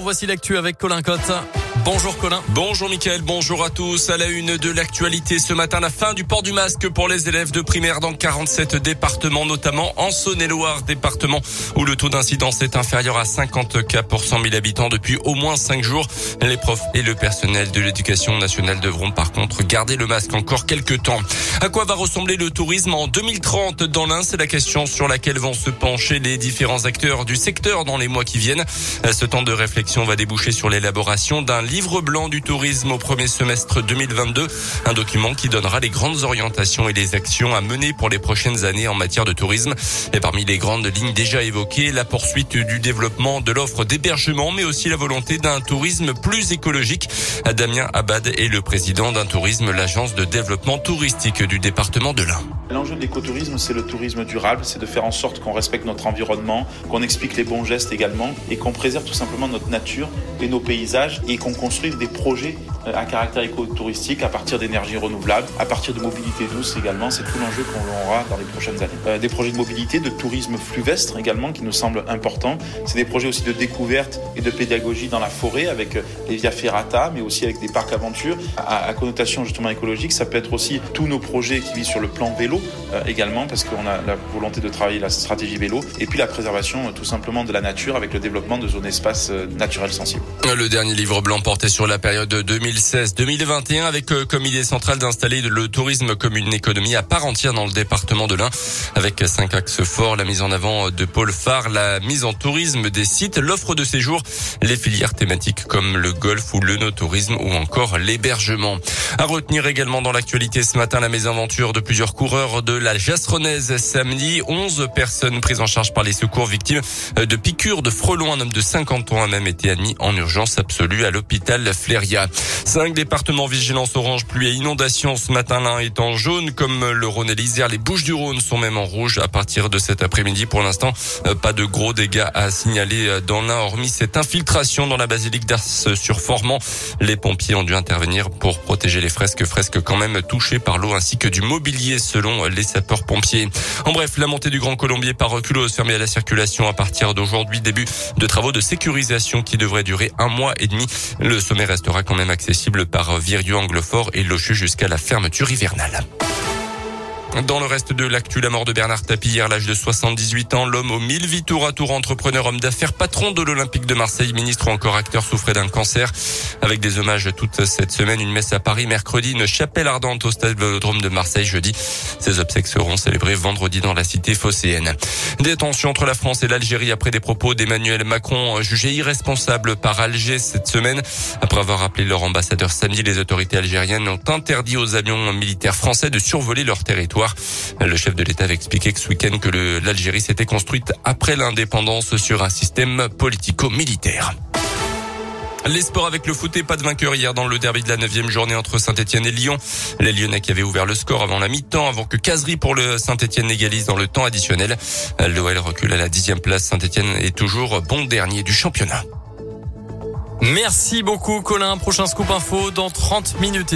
Voici l'actu avec Colin Cotte. Bonjour Colin. Bonjour Mickaël, bonjour à tous. À la une de l'actualité ce matin, la fin du port du masque pour les élèves de primaire dans 47 départements, notamment en Saône-et-Loire, département où le taux d'incidence est inférieur à 50 cas pour 100 000 habitants depuis au moins 5 jours. Les profs et le personnel de l'éducation nationale devront par contre garder le masque encore quelques temps. À quoi va ressembler le tourisme en 2030 dans l'Ain? C'est la question sur laquelle vont se pencher les différents acteurs du secteur dans les mois qui viennent. Ce temps de réflexion va déboucher sur l'élaboration d'un livre blanc du tourisme au premier semestre 2022, un document qui donnera les grandes orientations et les actions à mener pour les prochaines années en matière de tourisme. Et parmi les grandes lignes déjà évoquées, la poursuite du développement de l'offre d'hébergement, mais aussi la volonté d'un tourisme plus écologique. Damien Abad est le président d'un tourisme, l'agence de développement touristique du département de l'Ain. L'enjeu de l'écotourisme, c'est le tourisme durable, c'est de faire en sorte qu'on respecte notre environnement, qu'on explique les bons gestes également et qu'on préserve tout simplement notre nature et nos paysages et qu'on construise des projets à caractère écotouristique à partir d'énergies renouvelables, à partir de mobilité douce également. C'est tout l'enjeu qu'on aura dans les prochaines années. Euh, des projets de mobilité, de tourisme fluvestre également qui nous semblent importants. C'est des projets aussi de découverte et de pédagogie dans la forêt avec euh, les via ferrata, mais aussi avec des parcs aventures à, connotation justement écologique. Ça peut être aussi tous nos projets qui visent sur le plan vélo également parce qu'on a la volonté de travailler la stratégie vélo et puis la préservation tout simplement de la nature avec le développement de zones espaces naturels sensibles. Le dernier livre blanc portait sur la période 2016-2021 avec euh, comme idée centrale d'installer le tourisme comme une économie à part entière dans le département de l'Ain avec cinq axes forts, la mise en avant de pôles phares, la mise en tourisme des sites, l'offre de séjour, les filières thématiques comme le golf ou le no-tourisme ou encore l'hébergement. À retenir également dans l'actualité ce matin la mésaventure de plusieurs coureurs de la Jastronaise samedi. 11 personnes prises en charge par les secours victimes de piqûres de frelons. Un homme de 50 ans a même été admis en urgence absolue à l'hôpital Fléria. Cinq départements vigilance orange, pluie et inondation ce matin. L'un est en jaune comme le Rhône et l'Isère. Les Bouches du Rhône sont même en rouge à partir de cet après-midi. Pour l'instant, euh, pas de gros dégâts à signaler euh, dans l'un, hormis cette infiltration dans la basilique d'Ars sur Formant. Les pompiers ont dû intervenir pour protéger les fresques, fresques quand même touchées par l'eau ainsi que du mobilier selon les sapeurs-pompiers. En bref, la montée du Grand Colombier par reculos fermée à la circulation à partir d'aujourd'hui. Début de travaux de sécurisation qui devraient durer un mois et demi. Le sommet restera quand même accessible par Virieu, Anglefort et Lochu jusqu'à la fermeture hivernale. Dans le reste de l'actu, la mort de Bernard Tapie hier, l'âge de 78 ans, l'homme aux mille vies tour à tour, entrepreneur, homme d'affaires, patron de l'Olympique de Marseille, ministre ou encore acteur souffrait d'un cancer. Avec des hommages toute cette semaine, une messe à Paris mercredi, une chapelle ardente au stade Vélodrome de Marseille jeudi. Ces obsèques seront célébrées vendredi dans la cité phocéenne. Des tensions entre la France et l'Algérie après des propos d'Emmanuel Macron jugés irresponsables par Alger cette semaine. Après avoir appelé leur ambassadeur samedi, les autorités algériennes ont interdit aux avions militaires français de survoler leur territoire. Le chef de l'État avait expliqué ce week-end que l'Algérie s'était construite après l'indépendance sur un système politico-militaire. Les sports avec le foot et pas de vainqueur hier dans le derby de la neuvième journée entre Saint-Etienne et Lyon. Les Lyonnais qui avaient ouvert le score avant la mi-temps, avant que Casery pour le Saint-Etienne égalise dans le temps additionnel. L'OL recule à la dixième place. Saint-Etienne est toujours bon dernier du championnat. Merci beaucoup Colin. Prochain scoop info dans 30 minutes.